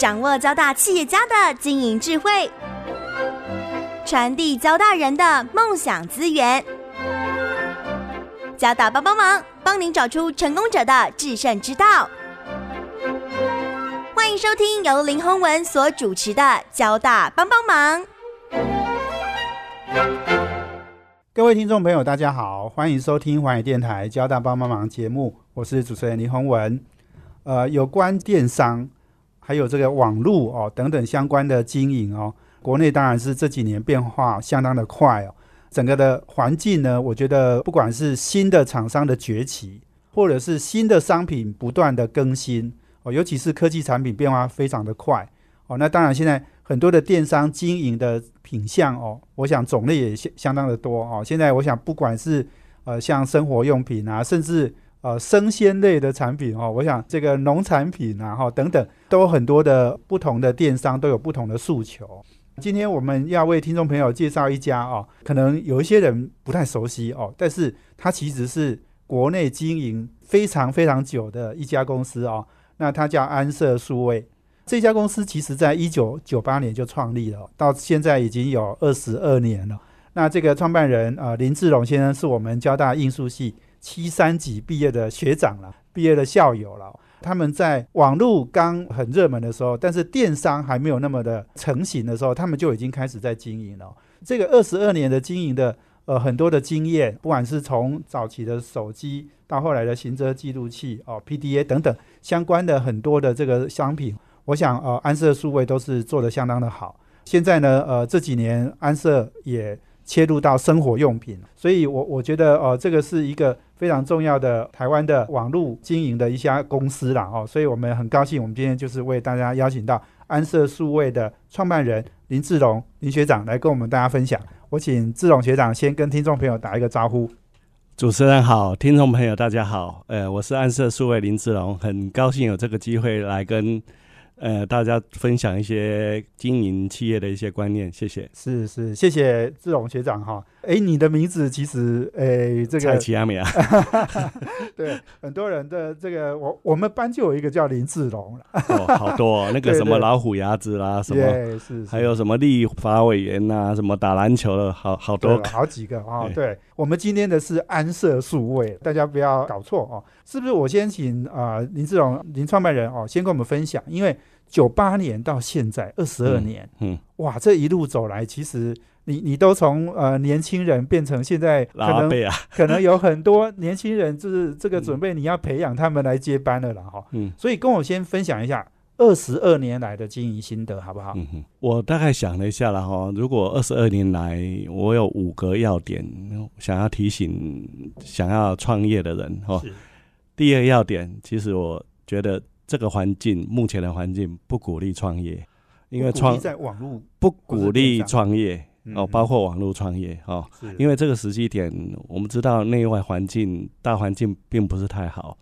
掌握交大企业家的经营智慧，传递交大人的梦想资源。交大帮帮忙，帮您找出成功者的制胜之道。欢迎收听由林宏文所主持的《交大帮帮忙》。各位听众朋友，大家好，欢迎收听华语电台《交大帮帮忙》节目，我是主持人林宏文。呃，有关电商还有这个网络哦等等相关的经营哦，国内当然是这几年变化相当的快哦。整个的环境呢，我觉得不管是新的厂商的崛起，或者是新的商品不断的更新哦，尤其是科技产品变化非常的快哦。那当然，现在很多的电商经营的品相哦，我想种类也相相当的多哦。现在我想，不管是呃像生活用品啊，甚至呃生鲜类的产品哦，我想这个农产品啊哈等等，都很多的不同的电商都有不同的诉求。今天我们要为听众朋友介绍一家哦，可能有一些人不太熟悉哦，但是它其实是国内经营非常非常久的一家公司哦。那它叫安社数位，这家公司其实在一九九八年就创立了，到现在已经有二十二年了。那这个创办人啊林志荣先生是我们交大应数系七三级毕业的学长了，毕业的校友了。他们在网络刚很热门的时候，但是电商还没有那么的成型的时候，他们就已经开始在经营了。这个二十二年的经营的呃很多的经验，不管是从早期的手机到后来的行车记录器哦 PDA 等等相关的很多的这个商品，我想呃安社数位都是做的相当的好。现在呢呃这几年安社也切入到生活用品，所以我我觉得呃这个是一个。非常重要的台湾的网络经营的一家公司啦，哦，所以我们很高兴，我们今天就是为大家邀请到安社数位的创办人林志龙林学长来跟我们大家分享。我请志龙学长先跟听众朋友打一个招呼。主持人好，听众朋友大家好，呃，我是安社数位林志龙，很高兴有这个机会来跟。呃，大家分享一些经营企业的一些观念，谢谢。是是，谢谢志龙学长哈。哎，你的名字其实，哎，这个蔡奇阿米啊。对，很多人的这个，我我们班就有一个叫林志龙了。哦，好多那个什么老虎牙子啦，什么，是，还有什么立法委员呐，什么打篮球的，好好多，好几个啊。对，我们今天的是安社数位，大家不要搞错哦。是不是？我先请啊林志龙林创办人哦，先跟我们分享，因为。九八年到现在二十二年，嗯，哇，这一路走来，其实你你都从呃年轻人变成现在可能 可能有很多年轻人就是这个准备你要培养他们来接班了啦，哈，嗯，所以跟我先分享一下二十二年来的经营心得好不好？嗯哼，我大概想了一下了哈，如果二十二年来我有五个要点想要提醒想要创业的人哈，第二个要点，其实我觉得。这个环境，目前的环境不鼓励创业，因为创在网络不鼓励创业哦，包括网络创业哦，因为这个时机点，我们知道内外环境大环境并不是太好。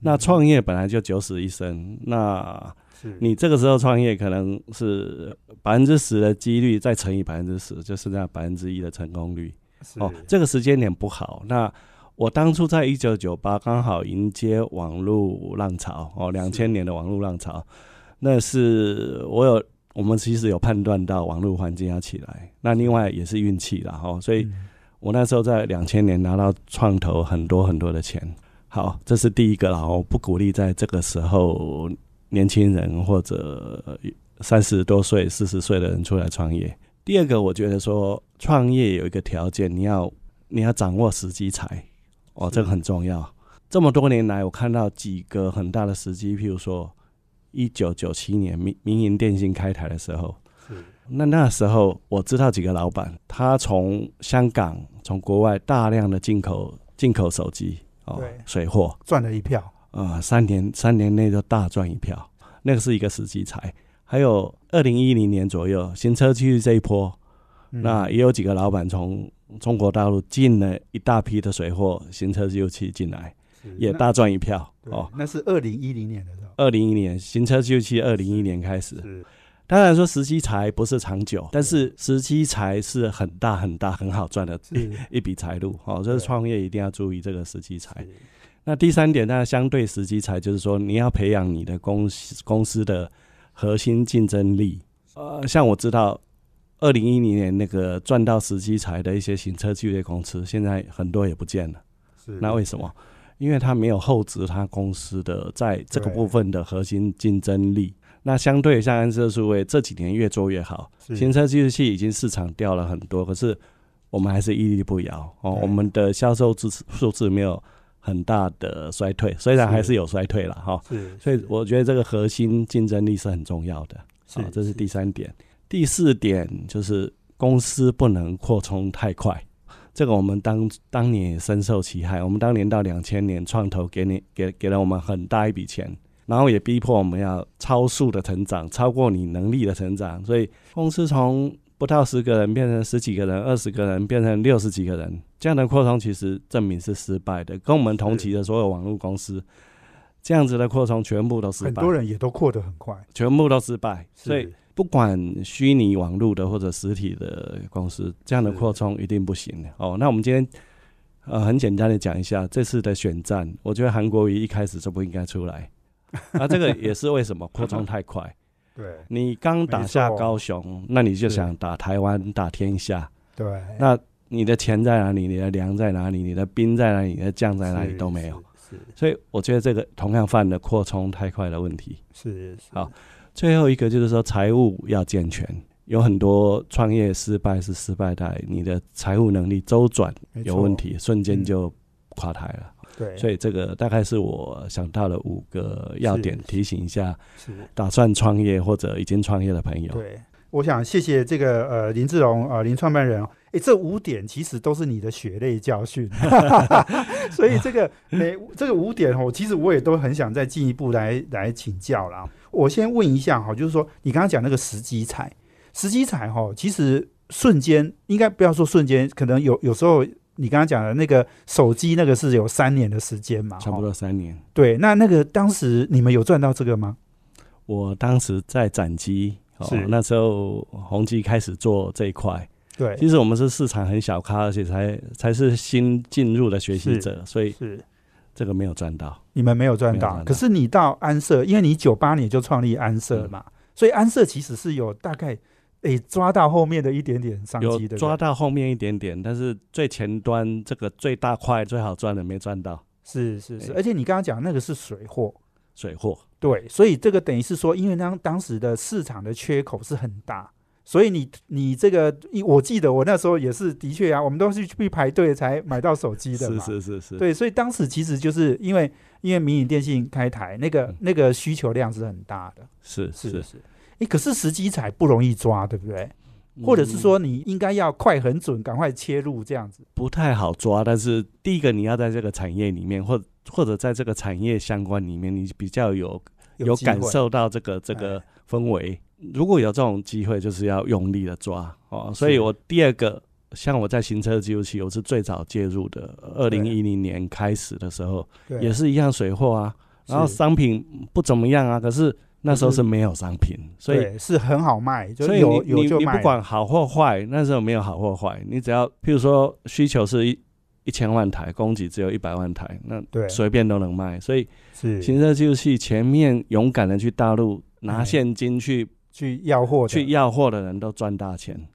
那创业本来就九死一生，那你这个时候创业，可能是百分之十的几率再乘以百分之十，就是那百分之一的成功率。哦，这个时间点不好。那我当初在一九九八刚好迎接网络浪潮哦，两千年的网络浪潮，那是我有我们其实有判断到网络环境要起来，那另外也是运气啦哈，所以我那时候在两千年拿到创投很多很多的钱，好，这是第一个啦，我不鼓励在这个时候年轻人或者三十多岁、四十岁的人出来创业。第二个，我觉得说创业有一个条件，你要你要掌握时机才。哦，这个很重要。这么多年来，我看到几个很大的时机，譬如说，一九九七年民民营电信开台的时候，是。那那时候我知道几个老板，他从香港、从国外大量的进口进口手机哦，水货。赚了一票。啊，三年三年内就大赚一票，那个是一个时机财。还有二零一零年左右新车趋势这一波，那也有几个老板从。中国大陆进了一大批的水货行车器进来，也大赚一票哦。那是二零一零年的二零一零年行车记录器，二零一年开始。当然说时机财不是长久，但是时机财是很大很大很好赚的 一笔财路哦。这是创业一定要注意这个时机财。那第三点，那相对时机财就是说，你要培养你的公司公司的核心竞争力。呃，像我知道，二零一零年那个赚到时机财的一些行车剧烈公司，现在很多也不见了。是那为什么？因为他没有厚植他公司的在这个部分的核心竞争力。那相对像安色数位这几年越做越好，行车记录器已经市场掉了很多，可是我们还是屹立不摇哦。我们的销售支持数字没有很大的衰退，虽然还是有衰退了哈。所以我觉得这个核心竞争力是很重要的。是好，这是第三点。第四点就是公司不能扩充太快，这个我们当当年也深受其害。我们当年到两千年创投给你给给了我们很大一笔钱，然后也逼迫我们要超速的成长，超过你能力的成长。所以公司从不到十个人变成十几个人、二十个人，变成六十几个人，这样的扩充其实证明是失败的。跟我们同期的所有网络公司，这样子的扩充全部都失败，很多人也都扩得很快，全部都失败。所以不管虚拟网络的或者实体的公司，这样的扩充一定不行的哦。那我们今天呃很简单的讲一下这次的选战，我觉得韩国瑜一开始就不应该出来，啊，这个也是为什么扩充太快。对你刚打下高雄，那你就想打台湾、打天下，对，那你的钱在哪里？你的粮在哪里？你的兵在哪里？你的将在哪里？都没有。，是所以我觉得这个同样犯了扩充太快的问题。是是，是好最后一个就是说财务要健全，有很多创业失败是失败在你的财务能力周转有问题，瞬间嗯就垮台了。对，所以这个大概是我想到的五个要点，提醒一下打算创业或者已经创业的朋友。对，我想谢谢这个呃林志荣呃林创办人哦，诶，这五点其实都是你的血泪教训，所以这个每这个五点哦，其实我也都很想再进一步来来请教啦。我先问一下哈，就是说你刚刚讲那个时机彩，时机彩哈，其实瞬间应该不要说瞬间，可能有有时候。你刚刚讲的那个手机，那个是有三年的时间嘛？差不。多三年。对，那那个当时你们有赚到这个吗？我当时在展机，哦是，那时候宏基开始做这一块。对，其实我们是市场很小咖，而且才才是新进入的学习者，所以是。这个没有赚到。你们没有赚到，可是你到安社，因为你九八年就创立安社嘛，嗯。所以安社其实是有大概诶抓到后面的一点点商有机的，抓到后面一点点，但是最前端这个最大块最好赚的没赚到，是是是，而且你刚刚讲那个是水货，水货。对，所以这个等于是说，因为当当时的市场的缺口是很大。所以你你这个，我记得我那时候也是的确啊，我们都是去排队才买到手机的是嘛。是是是，对，所以当时其实就是因为因为民营电信开台，那个、嗯那个需求量是很大的。是是，是是，诶，可是时机才不容易抓，对不对？或者是说嗯你应该要快很准，赶快切入这样子。不太好抓，但是第一个你要在这个产业里面，或或者在这个产业相关里面，你比较有有感受到这个这个哎氛围。如果有这种机会，就是要用力的抓哦。所以我第二个，像我在行车记录器，我是最早介入的，二零一零年开始的时候，也是一样水货啊，然后商品不怎么样啊，可是那时候是。没有商品，所以是很好卖，就所以有你你你有就卖。不管好或坏，那时候没有好或坏，你只要譬如说需求是一一千万台，供给只有一百万台，那对。随便都能卖。所以是。行车记录器前面勇敢的去大陆拿哎。现金去去要货去要货的人都赚大钱。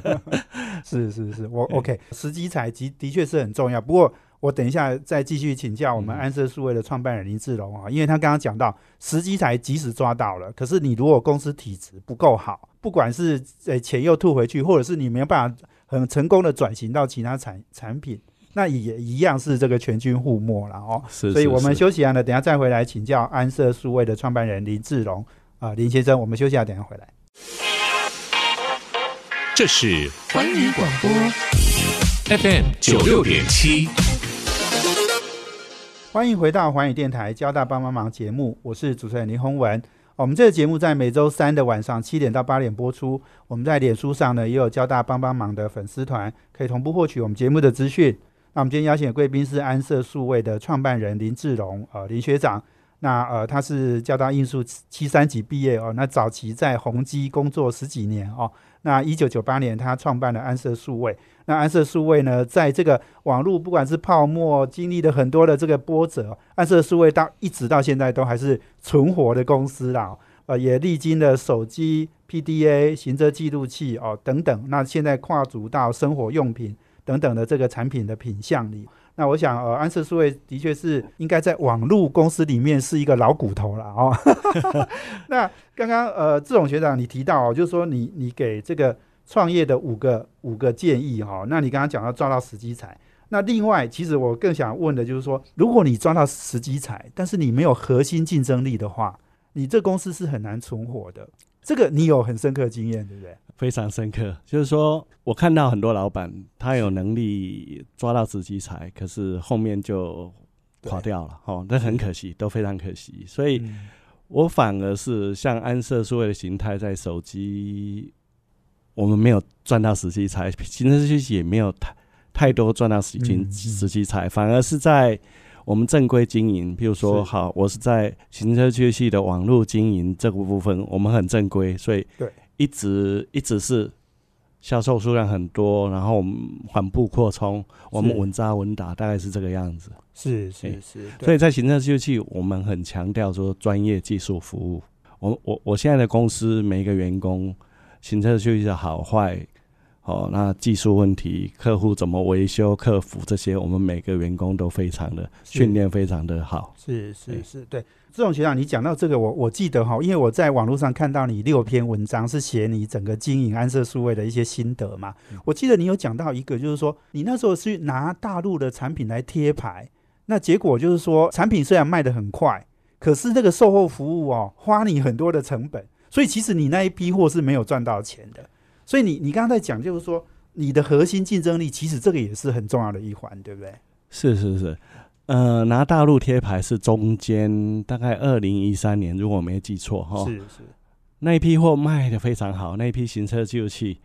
是是是，我 OK，时机采集的确是很重要。不过我等一下再继续请教我们嗯安社数位的创办人林志龙啊，因为他刚刚讲到时机才即使抓到了，可是你如果公司体质不够好，不管是呃钱又吐回去，或者是你没有办法很成功的转型到其他产产品，那也一样是这个全军覆没了哦。是，所以我们休息完了，等下再回来请教安社数位的创办人林志龙啊、林先生，我们休息下，等一下回来。这是环宇广播 FM 九六点七。欢迎回到环宇电台交大帮帮忙节目，我是主持人林宏文。我们这个节目在每周三的晚上七点到八点播出。我们在脸书上呢也有交大帮帮忙的粉丝团，可以同步获取我们节目的资讯。那我们今天邀请的贵宾是安社数位的创办人林志荣，呃，林学长。那呃，他是交大应数七三级毕业哦。那早期在宏基工作十几年哦。那一九九八年，他创办了安色数位。那安色数位呢，在这个网络不管是泡沫，经历了很多的这个波折，安色数位到一直到现在都还是存活的公司啦。呃，也历经了手机、PDA、行车记录器哦等等。那现在跨足到生活用品等等的这个产品的品相里。那我想，呃，安瑟数位的确是应该在网络公司里面是一个老骨头了哦。那刚刚呃，志勇学长你提到哦，就是说你你给这个创业的五个五个建议哈。那你刚刚讲到抓到时机财。那另外，其实我更想问的就是说，如果你抓到时机财，但是你没有核心竞争力的话，你这公司是很难存活的。这个你有很深刻经验，对不对？非常深刻，就是说我看到很多老板，他有能力抓到时机财，可是后面就垮掉了，哦，那很可惜，都非常可惜。所以，我反而是像安设数位的形态，在手机，我们没有赚到时机财，行车机器也没有太太多赚到时机时机财，反而是在。我们正规经营，譬如说，好，我是在行车机器的网络经营这个部分，我们很正规，所以对，一直一直是销售数量很多，然后我们缓步扩充，我们稳扎稳打，大概是这个样子。是是是，所以在行车机器，我们很强调说专业技术服务。我我我现在的公司每一个员工，行车机器的好坏。哦，那技术问题、客户怎么维修、客服这些，我们每个员工都非常的训练，非常的好。是是是，对。这种学长，你讲到这个，我我记得哈，因为我在网络上看到你六篇文章是写你整个经营安设数位的一些心得嘛。我记得你有讲到一个，就是说你那时候是拿大陆的产品来贴牌，那结果就是说产品虽然卖得很快，可是这个售后服务哦，花你很多的成本，所以其实你那一批货是没有赚到钱的。所以你你刚刚在讲，就是说你的核心竞争力，其实这个也是很重要的一环，对不对？是是是，呃，拿大陆贴牌是中间大概二零一三年，如果我没记错哈，是是，那一批货卖的非常好，那一批行车记录器，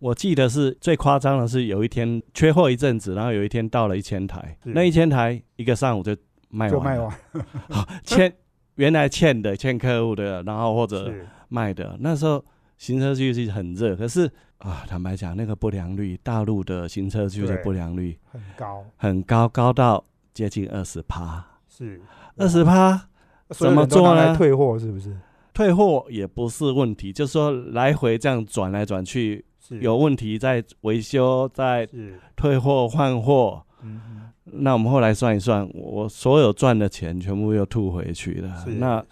我记得是最夸张的是有一天缺货一阵子，然后有一天到了一千台，那一千台一个上午就卖完，卖完，欠原来欠的欠客户的，然后或者卖的。那时候。行车记录器很热，可是啊，坦白讲，那个不良率，大陆的行车记录器不良率很高，很高，高到接近二十趴。是二十趴，怎么做呢？退货是不是？退货也不是问题，就是说来回这样转来转去，有问题再维修，再退货换货。嗯，那我们后来算一算，我所有赚的钱全部又吐回去了。那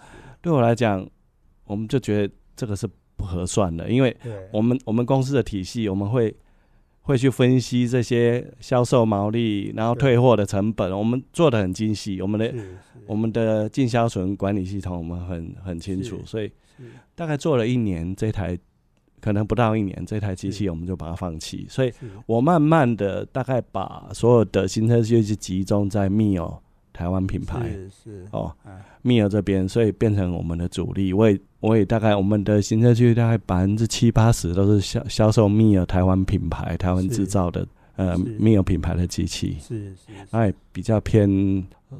对我来讲，我们就觉得这个是。不合算的，因为我们我们公司的体系，我们会会去分析这些销售毛利，然后退货的成本，我们做的很精细。我们的我们的进销存管理系统，我们很很清楚，所以大概做了一年，这台可能不到一年，这台机器我们就把它放弃。所以我慢慢的大概把所有的新车就集中在 Mio。台湾品牌。是哦，密尔这边，所以变成我们的主力。我也我也大概我们的行车区大概百分之七八十都是销销售密尔台湾品牌、台湾制造的呃密尔品牌的机器。是是，那也比较偏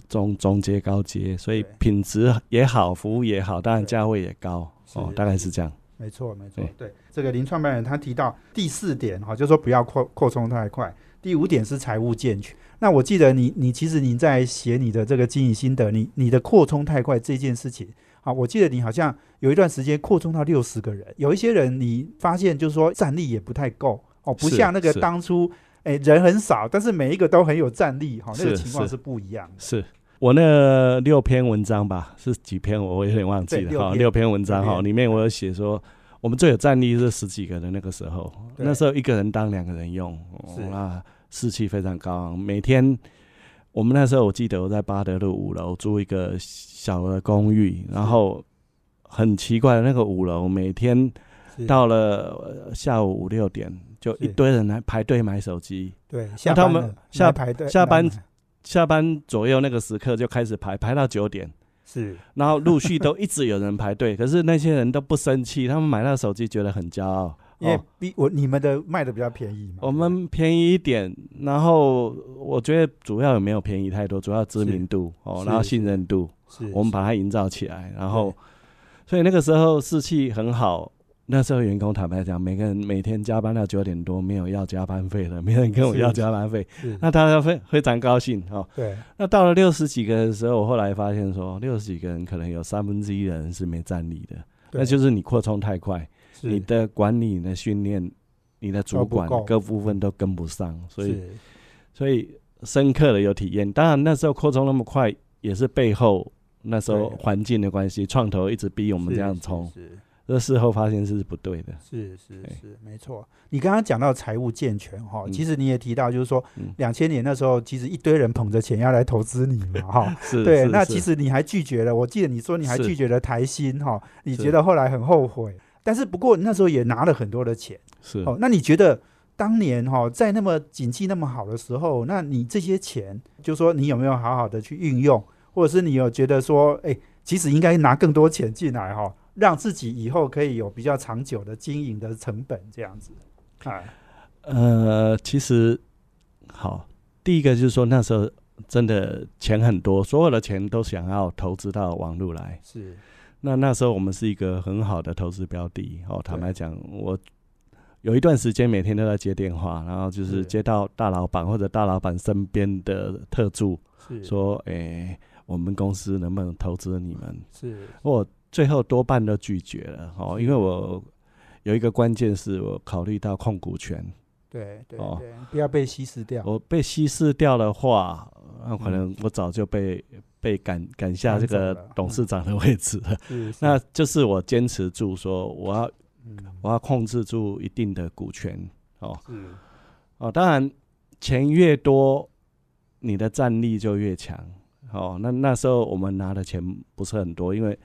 中中阶、高阶，所以品质也好，服务也好，当然价位也高。哦，大概是这样。没错没错，对。这个林创办人他提到第四点哈，就说不要扩扩充太快。第五点是财务健全。那我记得你，你其实你在写你的这个经营心得，你你的扩充太快这件事情，啊，我记得你好像有一段时间扩充到六十个人，有一些人你发现就是说战力也不太够哦，不像那个当初，哎，人很少，但是每一个都很有战力，哈，那个情况是不一样的。是我那六篇文章吧，是几篇我有点忘记了哈，六篇文章哈，里面我有写说，我们最有战力是十几个人那个时候，那时候一个人当两个人用，是啊。士气非常高昂。每天，我们那时候我记得我在巴德路五楼租一个小的公寓，然后很奇怪的那个五楼，每天到了下午五六点，就一堆人来排队买手机。对，那他们下排队下班下班左右那个时刻就开始排，排到九点。是，然后陆续都一直有人排队，可是那些人都不生气，他们买到手机觉得很骄傲。因为比我你们的卖的比较便宜嘛，我们便宜一点，然后我觉得主要也没有便宜太多，主要知名度哦，然后信任度，我们把它营造起来，然后所以那个时候士气很好。那时候员工坦白讲，每个人每天加班到九点多，没有要加班费的，没人跟我要加班费，那大家非非常高兴哦。对，那到了六十几个人的时候，我后来发现说，六十几个人可能有三分之一的人是没站立的。那就是你扩充太快，是你的管理、你的训练、你的主管各部分都跟不上，所以所以深刻的有体验。当然那时候扩充那么快，也是背后那时候环境的关系，创投一直逼我们这样冲，是这事后发现是不对的。是是是，没错。你刚刚讲到财务健全哈，嗯其实你也提到，就是说嗯两千年那时候，其实一堆人捧着钱要来投资你嘛哈。是，对，那其实你还拒绝了。我记得你说你还拒绝了台新哈，你觉得后来很后悔。但是不过那时候也拿了很多的钱是哦。那你觉得当年哈在那么景气那么好的时候，那你这些钱，就说你有没有好好的去运用，或者是你有觉得说，哎，其实应该拿更多钱进来哈，让自己以后可以有比较长久的经营的成本这样子。啊，呃，其实好，第一个就是说那时候真的钱很多，所有的钱都想要投资到网络来。是那那时候我们是一个很好的投资标的哦。坦白讲，我有一段时间每天都在接电话，然后就是是接到大老板或者大老板身边的特助是说：“诶、我们公司能不能投资你们是？”我最后多半都拒绝了哦，因为我有一个关键是我考虑到控股权，对对哦对，不要被稀释掉。我被稀释掉的话，那可能我早就被被赶赶下这个董事长的位置 那就是我坚持住说，我要嗯。我要控制住一定的股权哦是。哦，当然钱越多，你的战力就越强哦。那那时候我们拿的钱不是很多，因为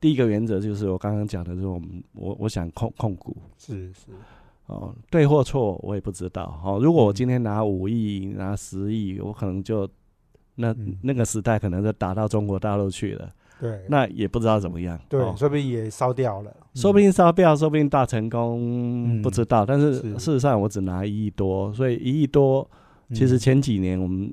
第一个原则就是我刚刚讲的，就是我们我我想控控股。是是。哦，对或错我也不知道哦。如果我嗯。今天拿五亿拿十亿，我可能就那、嗯那个时代可能就打到中国大陆去了，对那也不知道怎么样。对，哦说不定也烧掉了，说不定烧掉，说不定大成功，嗯不知道。但是是事实上，我只拿一亿多，所以一亿多，嗯其实前几年我们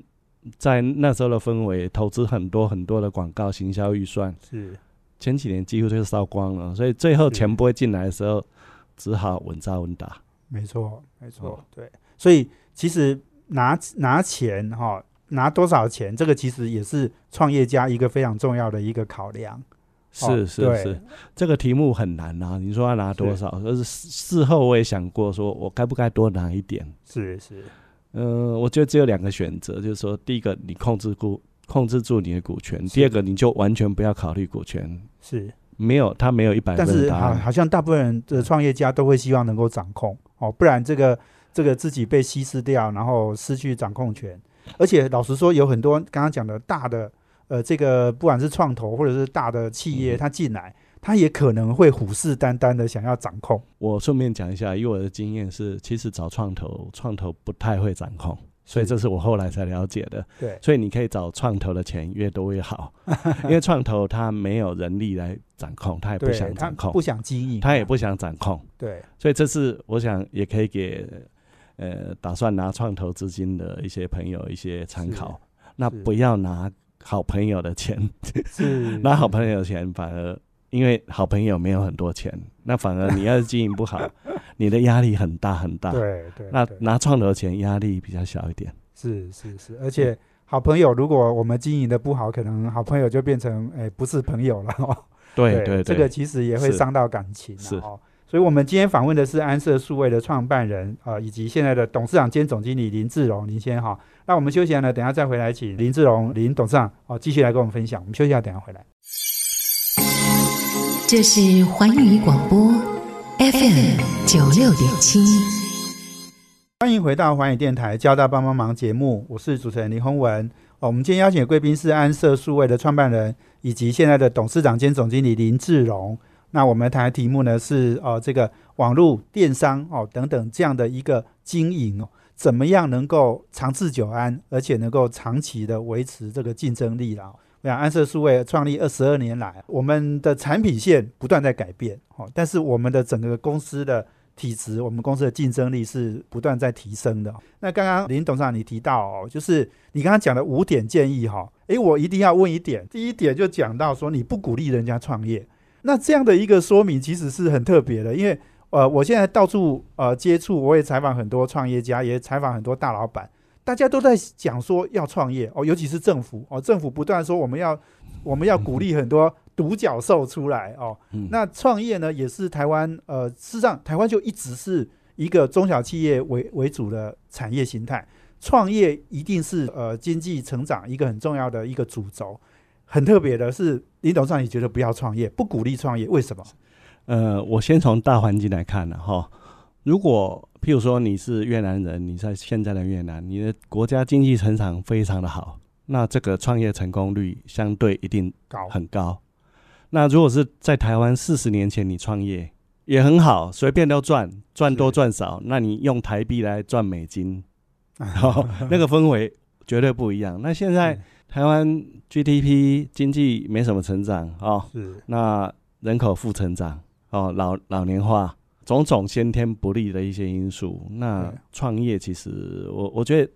在那时候的氛围，投资很多很多的广告行销预算，是前几年几乎就烧光了。所以最后是钱不会进来的时候，只好稳扎稳打。没错没错哦，对，所以其实拿拿钱哈，拿多少钱，这个其实也是创业家一个非常重要的一个考量。哦是是对是，这个题目很难啊。你说要拿多少？可是事事后我也想过，说我该不该多拿一点？是是嗯，我觉得只有两个选择，就是说，第一个你控制股控制住你的股权，第二个你就完全不要考虑股权，是，没有他没有一百但是好。好像大部分人的创业家都会希望能够掌控哦，不然这个这个自己被稀释掉，然后失去掌控权。而且老实说，有很多刚刚讲的大的呃，这个不管是创投或者是大的企业，嗯它进来，它也可能会虎视眈眈的想要掌控。我顺便讲一下，以我的经验是，其实找创投，创投不太会掌控，所以这是我后来才了解的。对，所以你可以找创投的钱越多越好，因为创投他没有人力来掌控，他也不，想掌控。不，想经营，他也不想掌控。对，所以这是我想也可以给呃打算拿创投资金的一些朋友一些参考。那不要拿好朋友的钱，拿好朋友的钱反而因为好朋友没有很多钱，那反而你要是经营不好，你的压力很大很大。对对，那对拿创投的钱压力比较小一点。是是是，而且好朋友，如果我们经营的不好，可能好朋友就变成哎不是朋友了哦。对对对，这个其实也会伤到感情啊是哦。所以，我们今天访问的是安社数位的创办人啊、以及现在的董事长兼总经理林志荣林先哈。那我们休息下呢，等下再回来，请林志荣林董事长哦继续来跟我们分享。我们休息一下，等下回来。这是环宇广播 FM 九六点七。欢迎回到环宇电台交大帮帮忙节目，我是主持人林宏文。哦，我们今天邀请的贵宾是安社数位的创办人以及现在的董事长兼总经理林志荣。那我们谈的题目呢是呃这个网络电商哦等等这样的一个经营哦，怎么样能够长治久安，而且能够长期的维持这个竞争力啦。我想安社数位创立二十二年来，我们的产品线不断在改变哦，但是我们的整个公司的体质，我们公司的竞争力是不断在提升的。那刚刚林董事长你提到哦，就是你刚刚讲的五点建议哈，诶，我一定要问一点，第一点就讲到说你不鼓励人家创业，那这样的一个说明其实是很特别的，因为呃，我现在到处呃接触，我也采访很多创业家，也采访很多大老板，大家都在讲说要创业哦，尤其是政府哦，政府不断说我们要我们要鼓励很多独角兽出来哦。嗯那创业呢，也是台湾呃，事实上台湾就一直是一个中小企业为为主的产业形态，创业一定是呃经济成长一个很重要的一个主轴。很特别的是，林董事长你觉得不要创业，不鼓励创业，为什么？呃，我先从大环境来看了哈。如果譬如说你是越南人，你在现在的越南，你的国家经济成长非常的好，那这个创业成功率相对一定高很高。那如果是在台湾四十年前你创业也很好，随便都赚，赚多赚少，那你用台币来赚美金，然 后，那个氛围绝对不一样。那现在台湾 GDP 经济没什么成长哦，是那人口负成长哦，老老年化，种种先天不利的一些因素。那创业其实我我觉得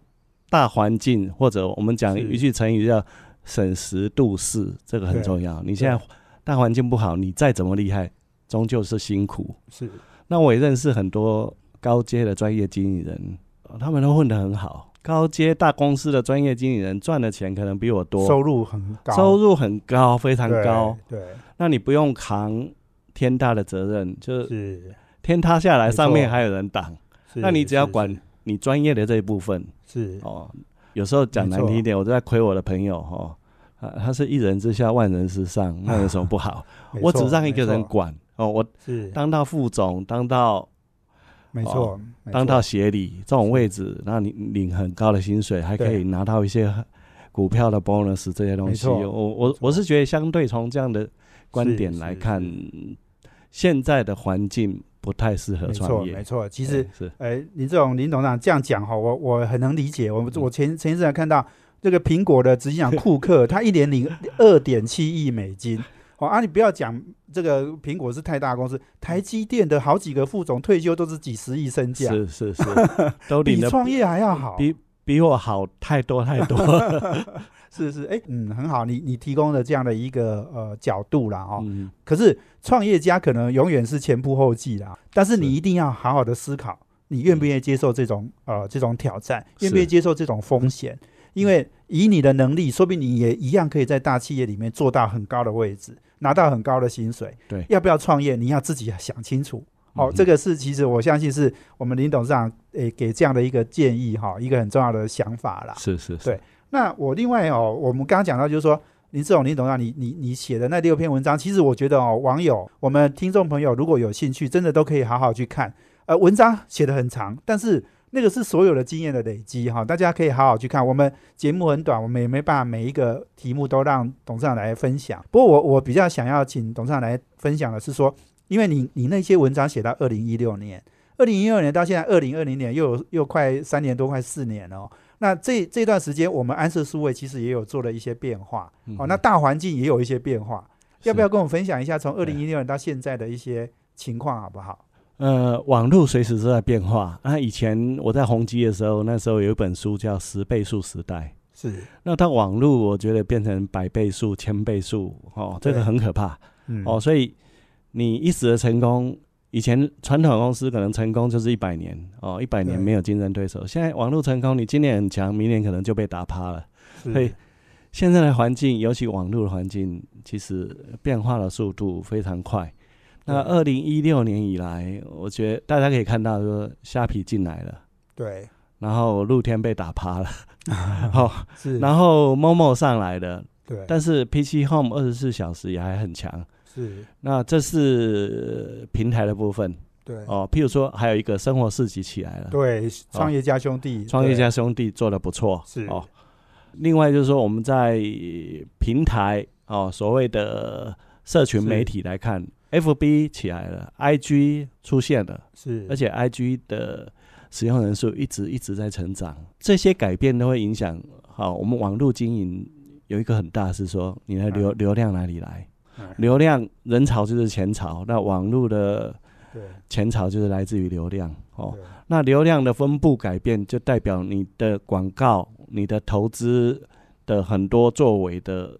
大环境或者我们讲一句成语叫审时度势，这个很重要。你现在大环境不好，你再怎么厉害，终究是辛苦。是那我也认识很多高阶的专业经理人，呃他们都混得很好。高阶大公司的专业经理人赚的钱可能比我多，收入很高，收入很高，非常高。对，那你不用扛天大的责任，就是是天塌下来，上面还有人挡。那你只要管你专业的这一部分是哦。有时候讲难听一点，我都在亏我的朋友哦。啊，他是一人之下，万人之上，那有什么不好？没我只错让一个人管哦，我是当到副总，当到没错，当到协理这种位置，然后你领很高的薪水，还可以拿到一些股票的 bonus 这些东西。我我我是觉得，相对从这样的观点来看，现在的环境不太适合创业。没错。其实哎，是哎，林这种林董事长这样讲哈，我我很能理解。我嗯我前前一阵还看到这个苹果的执行长库克，他一年领二点七亿美金。哦啊，你不要讲这个苹果是太大公司，台积电的好几个副总退休都是几十亿身价，是是是，都比创业还要好。比比我好太多太多。是是，哎，嗯，很好，你你提供的这样的一个呃角度啦，哦，嗯，可是创业家可能永远是前仆后继啦，但是你一定要好好的思考，你愿不愿意接受这种呃这种挑战，愿不愿意接受这种风险？因为以你的能力，说不定你也一样可以在大企业里面做到很高的位置，拿到很高的薪水。对要不要创业，你要自己想清楚。哦，嗯这个是其实我相信是我们林董事长诶给这样的一个建议哈，一个很重要的想法啦。是是是对，那我另外哦，我们刚刚讲到就是说，林志勇林董事长，你你你写的那六篇文章，其实我觉得哦，网友我们听众朋友如果有兴趣，真的都可以好好去看。呃，文章写的很长，但是那个是所有的经验的累积哈，大家可以好好去看。我们节目很短，我们也没办法每一个题目都让董事长来分享。不过我我比较想要请董事长来分享的是说，因为你你那些文章写到二零一六年，二零一六年到现在二零二零年又有又快三年多，快四年了、哦。那这这段时间，我们安社数位其实也有做了一些变化，嗯哦，那大环境也有一些变化，要不要跟我们分享一下从二对零一六年到现在的一些情况，好不好？呃，网络随时都在变化。那以前我在宏基的时候，那时候有一本书叫《十倍数时代》。是，那它网络，我觉得变成百倍数、千倍数，哦，这个很可怕嗯，哦。所以你一时的成功，以前传统公司可能成功就是一百年哦，一百年没有竞争对手。现在网络成功，你今年很强，明年可能就被打趴了。所以现在的环境，尤其网络的环境，其实变化的速度非常快。那对。二零一六年以来，我觉得大家可以看到说，虾皮进来了，对，然后露天被打趴了，好、是，然后 Momo 上来的，对，但是 PC Home 二十四小时也还很强。是，那这是呃平台的部分。对，哦，譬如说还有一个生活市集起来了，对，创业家兄弟，创业家兄弟做的不错，是。哦。另外就是说我们在平台哦，所谓的社群媒体来看，FB 起来了，IG 出现了，是，而且 IG 的使用人数一直一直在成长，这些改变都会影响好我们网络经营有一个很大是说你的流、嗯流量哪里来？嗯流量人潮就是钱潮，那网络的对，钱潮就是来自于流量哦。那流量的分布改变，就代表你的广告、你的投资的很多作为的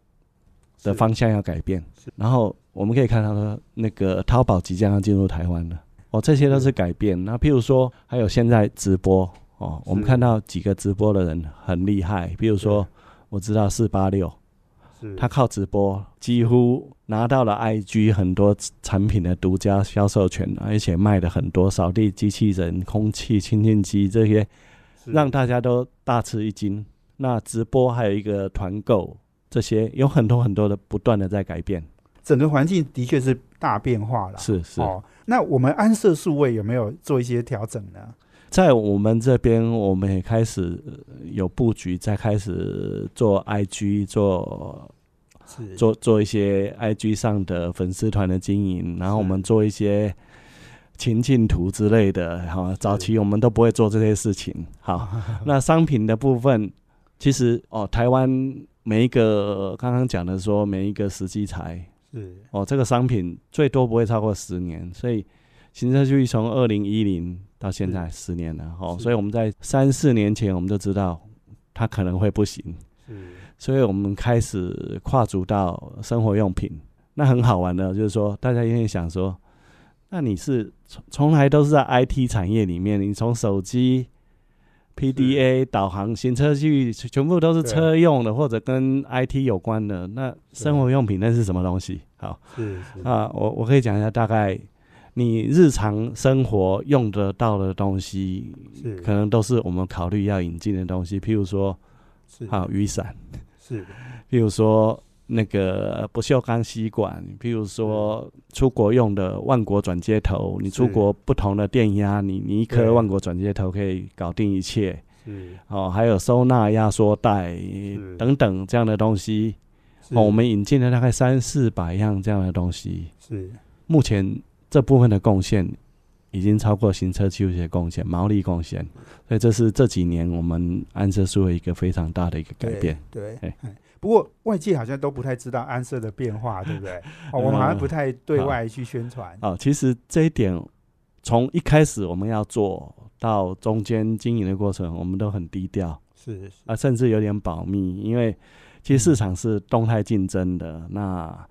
的方向要改变。然后我们可以看到说，那个淘宝即将要进入台湾了，哦，这些都是。改变。那譬如说，还有现在直播哦，我们看到几个直播的人很厉害，譬如说，我知道四八六是。他靠直播几乎拿到了 IG 很多产品的独家销售权，而且卖的很多扫地机器人、空气清净机这些，让大家都大吃一惊。那直播还有一个团购，这些有很多很多的不断的在改变。整个环境的确是大变化了。是是，哦，那我们安设数位有没有做一些调整呢？在我们这边，我们也开始呃有布局，在开始做 IG 做是做做一些 IG 上的粉丝团的经营，然后我们做一些情境图之类的。哈，早期我们都不会做这些事情。好，那商品的部分，其实哦，台湾每一个刚刚讲的说每一个实际材是哦，这个商品最多不会超过十年，所以行车记录仪从二零一零到现在十年了。哦，所以我们在三四年前我们就知道它可能会不行。是所以我们开始跨足到生活用品。那很好玩的，就是说大家一定想说，那你是从从来都是在 IT 产业里面，你从手机、PDA、导航、行车记录全部都是车用的，或者跟 IT 有关的。那生活用品那是什么东西？好是是啊，我我可以讲一下大概。你日常生活用得到的东西，可能都是我们考虑要引进的东西，譬如说，是还有雨伞，是譬如说那个不锈钢吸管，譬如说出国用的万国转接头，你出是国不同的电压，你你一对。颗万国转接头可以搞定一切。是。哦，还有收纳压缩袋等等这样的东西。哦，我们引进了大概三四百样这样的东西，是。目前这部分的贡献已经超过行车记录器的贡献，毛利贡献，所以这是这几年我们安车数的一个非常大的一个改变。对，不过外界好像都不太知道安社的变化，对不对？哦，我们好像不太对外去宣传。哦，其实这一点从一开始我们要做到中间经营的过程，我们都很低调是是啊，甚至有点保密，因为其实市场是动态竞争的。那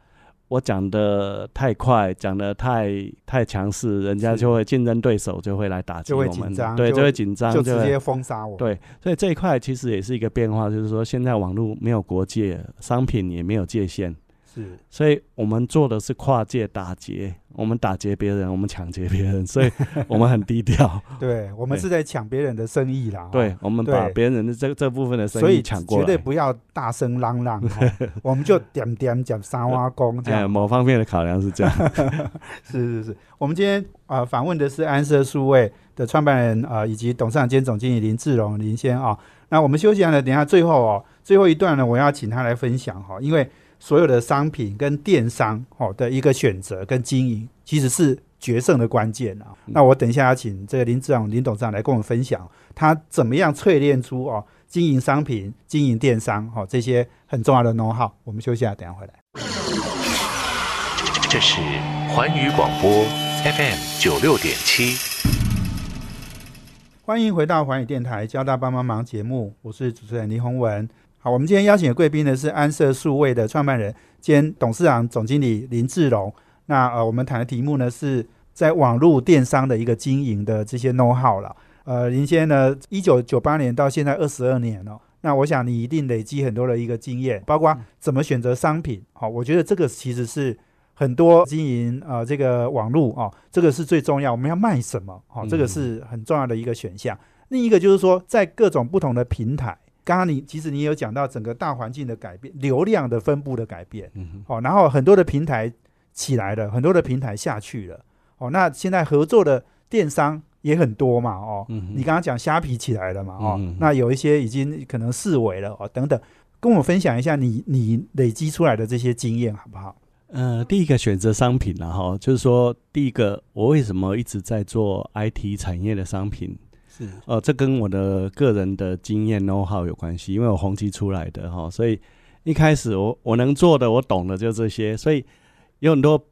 我讲的太快，讲的太太强势，人家就会竞争对手就会来打击我们，对，就就会紧张，就直接封杀我。，对，所以这一块其实也是一个变化，就是说现在网络没有国界，商品也没有界限，是所以我们做的是跨界打劫，我们打劫别人，我们抢劫别人，所以我们很低调。对，我们是在抢别人的生意啦。哦对，我们把对别人的这这部分的生意抢过来，绝对不要大声嚷嚷，哦 我们就点点讲三挖工这哎，样。某方面的考量是这样。是是是，我们今天啊访问的是安社数位的创办人啊以及董事长兼总经理林志荣林先啊、那我们休息完了，等一下最后哦最后一段呢，我要请他来分享哈、因为所有的商品跟电商哦的一个选择跟经营，其实是决胜的关键啊。那我等一下要请这个林志荣林董事长来跟我们分享，他怎么样淬炼出哦经营商品、经营电商哦这些很重要的 know how。我们休息一下，等一下回来。这是环宇广播 FM 九六点七。欢迎回到环宇电台交大帮帮忙节目，我是主持人林宏文。好，我们今天邀请的贵宾呢是安社数位的创办人兼董事长、总经理林志荣。那呃，我们谈的题目呢是在网络电商的一个经营的这些 know how 了。呃，林先呢，一九九八年到现在二十二年了、那我想你一定累积很多的一个经验，包括怎么选择商品。好、我觉得这个其实是很多经营呃这个网络哦，这个是最重要。我们要卖什么？哦，这个是很重要的一个选项。另一个就是说，在各种不同的平台，刚刚你其实你有讲到整个大环境的改变，流量的分布的改变。嗯哦，然后很多的平台起来了，很多的平台下去了。哦，那现在合作的电商也很多嘛。哦，你刚刚讲虾皮起来了嘛。哦，嗯那有一些已经可能四维了哦，等等，跟我分享一下你你累积出来的这些经验好不好？呃，第一个选择商品然后就是说，第一个我为什么一直在做 IT 产业的商品？是。呃，这跟我的个人的经验 know how 有关系，因为我宏基出来的哈，所以一开始我我能做的，我懂的就这些，所以有很多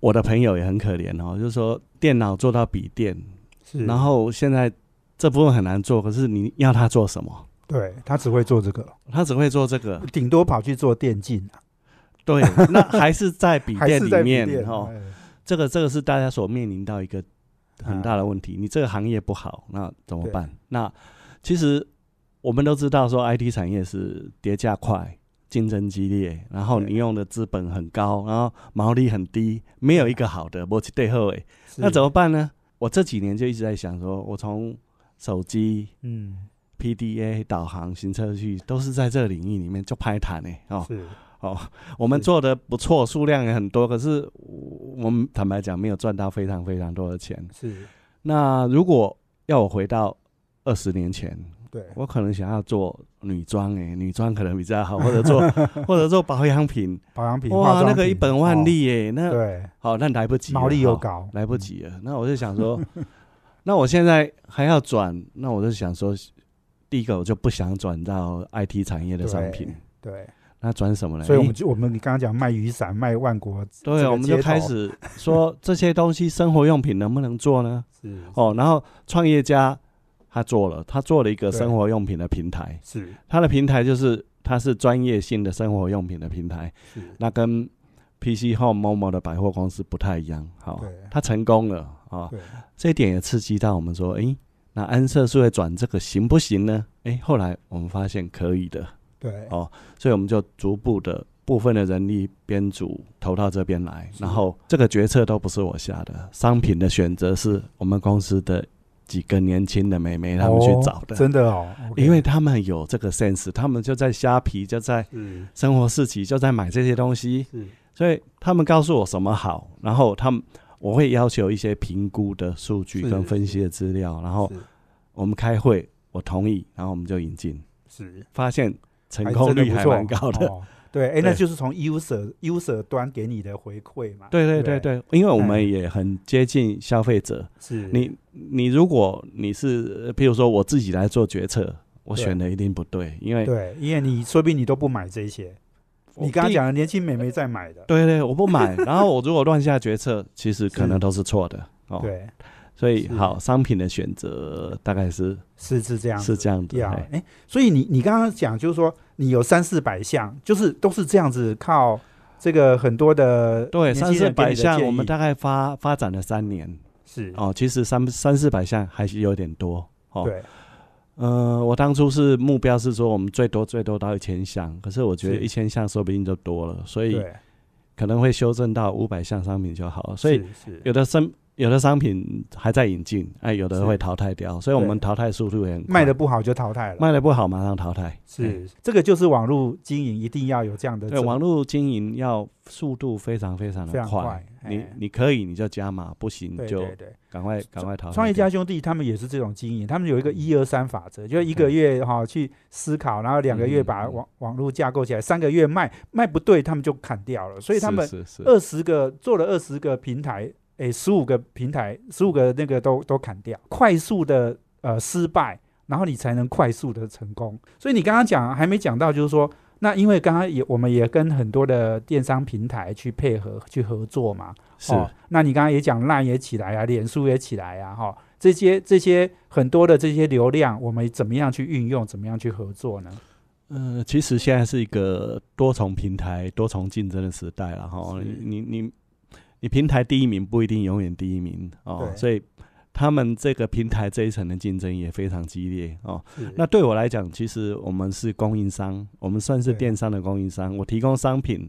我的朋友也很可怜哦，就是说电脑做到笔电，是，然后现在这部分很难做，可是你要他做什么？对他只会做这个，他只会做这个，顶多跑去做电竞啊，对，那还是在笔还电里面哦。哎。这个这个是大家所面临到一个很大的问题。你这个行业不好，那怎么办？那其实我们都知道说，IT 产业是叠加快，竞争激烈，然后你用的资本很高，然后毛利很低，没有一个好的，我去对后尾，那怎么么办呢？我这几年就一直在想说，我从手机、嗯。PDA、导航、行车器都是在这个领域里面就拍谈诶哦。是。哦，我们做的不错，数量也很多，可是我们坦白讲没有赚到非常非常多的钱。是。那如果要我回到二十年前，对。我可能想要做女装诶，女装可能比较好，或者做 或者做保养品，保养品哇，那个一本万哦利耶，那对。好，那来不及了，毛利又哈高。来不及了。那我就想说，那我现在还要转，那我就想说，第一个我就不想转到 IT 产业的商品，对，那转什么呢？诶所以我们就我们你刚刚讲卖雨伞卖万国对，我们就开始说这些东西生活用品能不能做呢？是哦，然后创业家他做了，他做了一个生活用品的平台，是。他的平台就是他是专业性的生活用品的平台，是。那跟 PC Home、Momo 的百货公司不太一样。好对，他成功了啊，对。这一点也刺激到我们说，诶，那安社数位转这个行不行呢？诶，后来我们发现可以的，对。哦所以我们就逐步的部分的人力编组投到这边来，然后这个决策都不是我下的，商品的选择是我们公司的几个年轻的妹妹他们去哦找的，真的哦因为他们有这个 sense，他们就在虾皮，就在是生活市集，就在买这些东西，是。所以他们告诉我什么好，然后他们我会要求一些评估的数据跟分析的资料，然后我们开会，我同意，然后我们就引进，是。发现成功率还蛮高的。哦对，哎，那就是从 user user 端给你的回馈嘛。对对对对对，因为我哎们也很接近消费者。是你你如果你是，呃譬如说我自己来做决策，我选的一定不对，因为对，因为你说不定你都不买这些，你刚刚讲的年轻美眉在买的，对对，我不买，然后我如果乱下决策，其实可能都是错的哦。，对，是所以好，商品的选择大概是是是这样，是这样的。呀，嘿哎，所以你你刚刚讲就是说你有三四百项，就是都是这样子靠这个很多的对，三四百项，我们大概发发展了三年是哦。其实三三四百项还是有点多哦。对呃，我当初是目标是说我们最多最多到一千项，可是我觉得一千项说不定就多了，所以，可能会修正到五百项商品就好了。所以有的商有的商品还在引进，哎，有的会淘汰掉，所以我们淘汰速度也很快。卖的不好就淘汰了，卖的不好马上淘汰。哎。是这个就是网络经营一定要有这样的对，网络经营要速度非常非常的快。你哎。你可以你就加码，不行就对对。对。赶快赶快淘汰。创业家兄弟他们也是这种经营，他们有一个一二三法则，就一个月哈、去思考，然后两个月把网、网络架构起来，三个月卖卖不对，他们就砍掉了。所以他们是是是。二十个做了二十个平台，诶，十五个平台，十五个那个都都砍掉，快速的呃失败，然后你才能快速的成功。所以你刚刚讲还没讲到，就是说。那因为刚刚也我们也跟很多的电商平台去配合去合作嘛，是哦，那你刚刚也讲烂也起来啊，脸书也起来啊，哈、这些这些很多的这些流量，我们怎么样去运用，怎么样去合作呢？呃，其实现在是一个多重平台、多重竞争的时代了哈。是你你你你平台第一名不一定永远第一名哦，所以他们这个平台这一层的竞争也非常激烈哦。那对我来讲，其实我们是供应商，我们算是电商的供应商，我提供商品，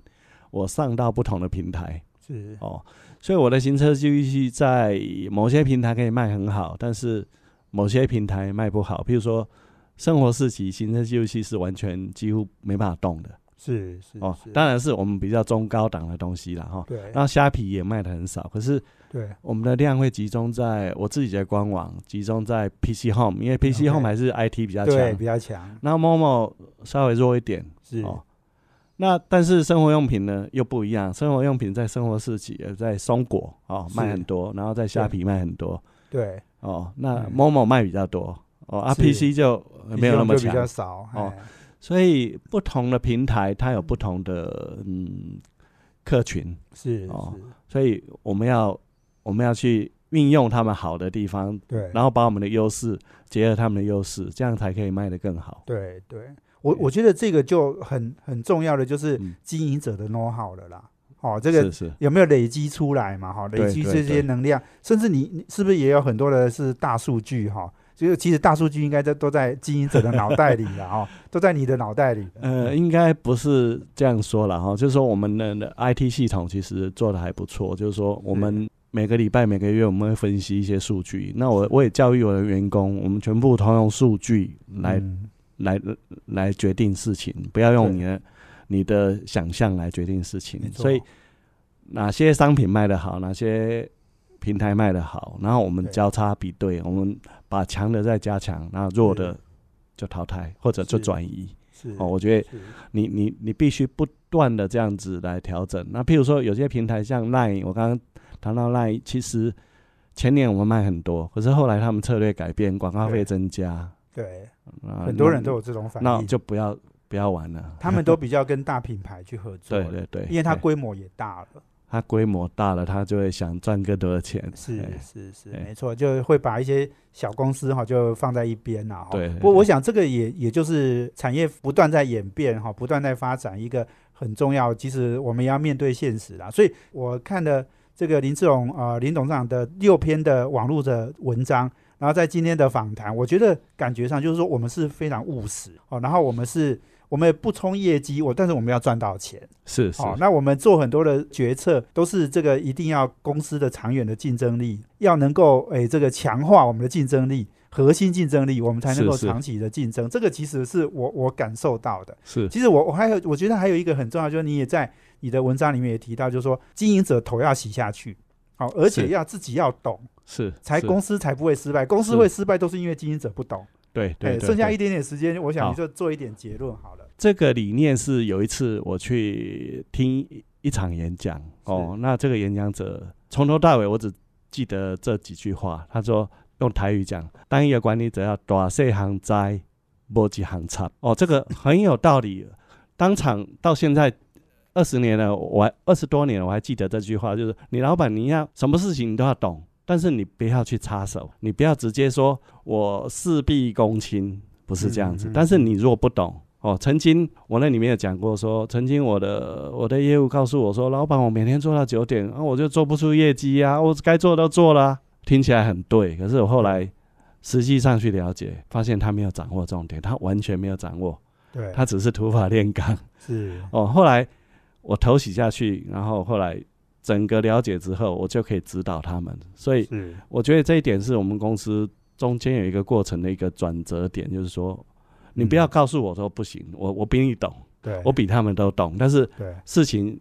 我上到不同的平台。是。哦，所以我的行车记录器在某些平台可以卖很好，但是某些平台卖不好，譬如说。生活市集行车记录器是完全几乎没办法动的是是哦，当然是我们比较中高档的东西啦哈。对。然后虾皮也卖的很少，可是对。我们的量会集中在我自己的官网，集中在 PC Home，因为 PC Home 还是 IT 比较强。对比较强。那 Momo 稍微弱一点是。哦。那但是生活用品呢又不一样，生活用品在生活市集，呃，在松果哦卖很多，然后在虾皮卖很多。对，哦。那嗯。Momo 卖比较多哦，啊 PC 就呃没有那么比较强。少哦哎所以不同的平台它有不同的嗯客群，是哦所以我们要我们要去运用他们好的地方，对，然后把我们的优势结合他们的优势，这样才可以卖得更好。对对，我我觉得这个就很很重要的就是嗯经营者的 know how 了啦。哦，这个有没有累积出来嘛？哈，累积这些对能量，甚至你你是不是也有很多的是大数据哈？就是其实大数据应该在都在经营者的脑袋里了哦，都在你的脑袋里。呃，应该不是这样说了哈，就是说我们的 IT 系统其实做的还不错，就是说我们每个礼拜、每个月我们会分析一些数据。那我我也教育我的员工，我们全部通用数据来、嗯来来决定事情，不要用你的你的想象来决定事情所以哪些商品卖得好，哪些平台卖的好，然后我们交叉比对，我们把强的再加强，然后弱的就淘汰或者就是转移。是。哦，我觉得你你你必须不断的这样子来调整。那譬如说有些平台像 Line，我刚刚谈到 Line，其实前年我们卖很多，可是后来他们策略改变，广告费增加，对，啊很多人都有这种反应。那应，就不要不要玩了。他们都比较跟大品牌去合作，对对对，因为它对。规模也大了。它规模大了，它就会想赚更多的钱。是哎是是，哎没错，就会把一些小公司哈就放在一边啦。哈对不过我想这个也也就是产业不断在演变哈，不断在发展，一个很重要。其实我们也要面对现实啦。所以我看了这个林志荣呃林董事长的六篇的网络的文章，然后在今天的访谈，我觉得感觉上就是说我们是非常务实哦，然后我们是。我们不冲业绩，我但是我们要赚到钱。是是好、那我们做很多的决策都是这个一定要公司的长远的竞争力，要能够诶这个强化我们的竞争力，核心竞争力，我们才能够长期的竞争。这个其实是我我感受到的。是其实我我还有我觉得还有一个很重要，就是你也在你的文章里面也提到，就是说经营者头要洗下去，好、而且要自己要懂，是，才公司才不会失败。公司会失败都是因为经营者不懂。对对对，对剩下一点点时间，我想你就做一点结论好了。这个理念是有一次我去听一场演讲哦，那这个演讲者从头到尾我只记得这几句话，他说用台语讲，当一个管理者要大细行灾，无几行差哦，这个很有道理。当场到现在二十年了，我还二十多年了，我还记得这句话，就是你老板你要什么事情你都要懂，但是你不要去插手，你不要直接说我事必躬亲，不是这样子。嗯嗯但是你如果不懂哦，曾经我那里面有讲过说，曾经我的我的业务告诉我说，老板我每天做到九点，啊我就做不出业绩啊，我该做的都做了啊、听起来很对，可是我后来实际上去了解，发现他没有掌握重点，他完全没有掌握，对，他只是土法炼钢。是。哦，后来我头洗下去，然后后来整个了解之后，我就可以指导他们。所以我觉得这一点是我们公司中间有一个过程的一个转折点，就是说，你不要告诉我说不行，我我比你懂，对，我比他们都懂，但是对。事情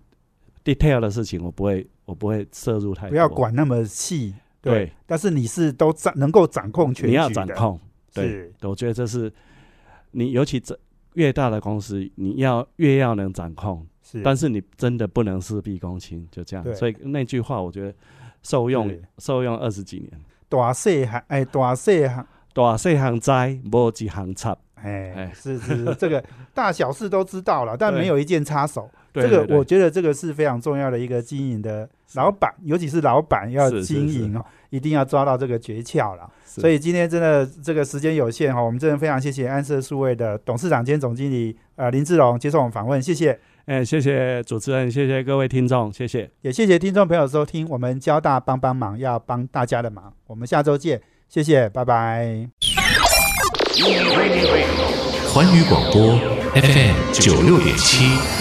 detail 的事情我不会，我不会摄入太多，不要管那么细，对。但是你是都掌能够掌控全局你要的掌控，对，我觉得这是你尤其这越大的公司，你要越要能掌控，是，但是你真的不能事必躬亲，就这样。所以那句话，我觉得受用受用二十几年。大细行哎，大细行大细行栽，无几行插。哎哎，是是是，这个大小事都知道了，但没有一件插手。这个我觉得这个是非常重要的一个经营的老板，尤其是老板要经营哦，一定要抓到这个诀窍了。所以今天真的这个时间有限哈，我们真的非常谢谢安社数位的董事长兼总经理呃林志荣接受我们访问，谢谢。哎，谢谢主持人，谢谢各位听众，谢谢。也谢谢听众朋友收听，我们交大帮帮忙，要帮大家的忙。我们下周见，谢谢，拜拜。环宇广播 FM 九六点七。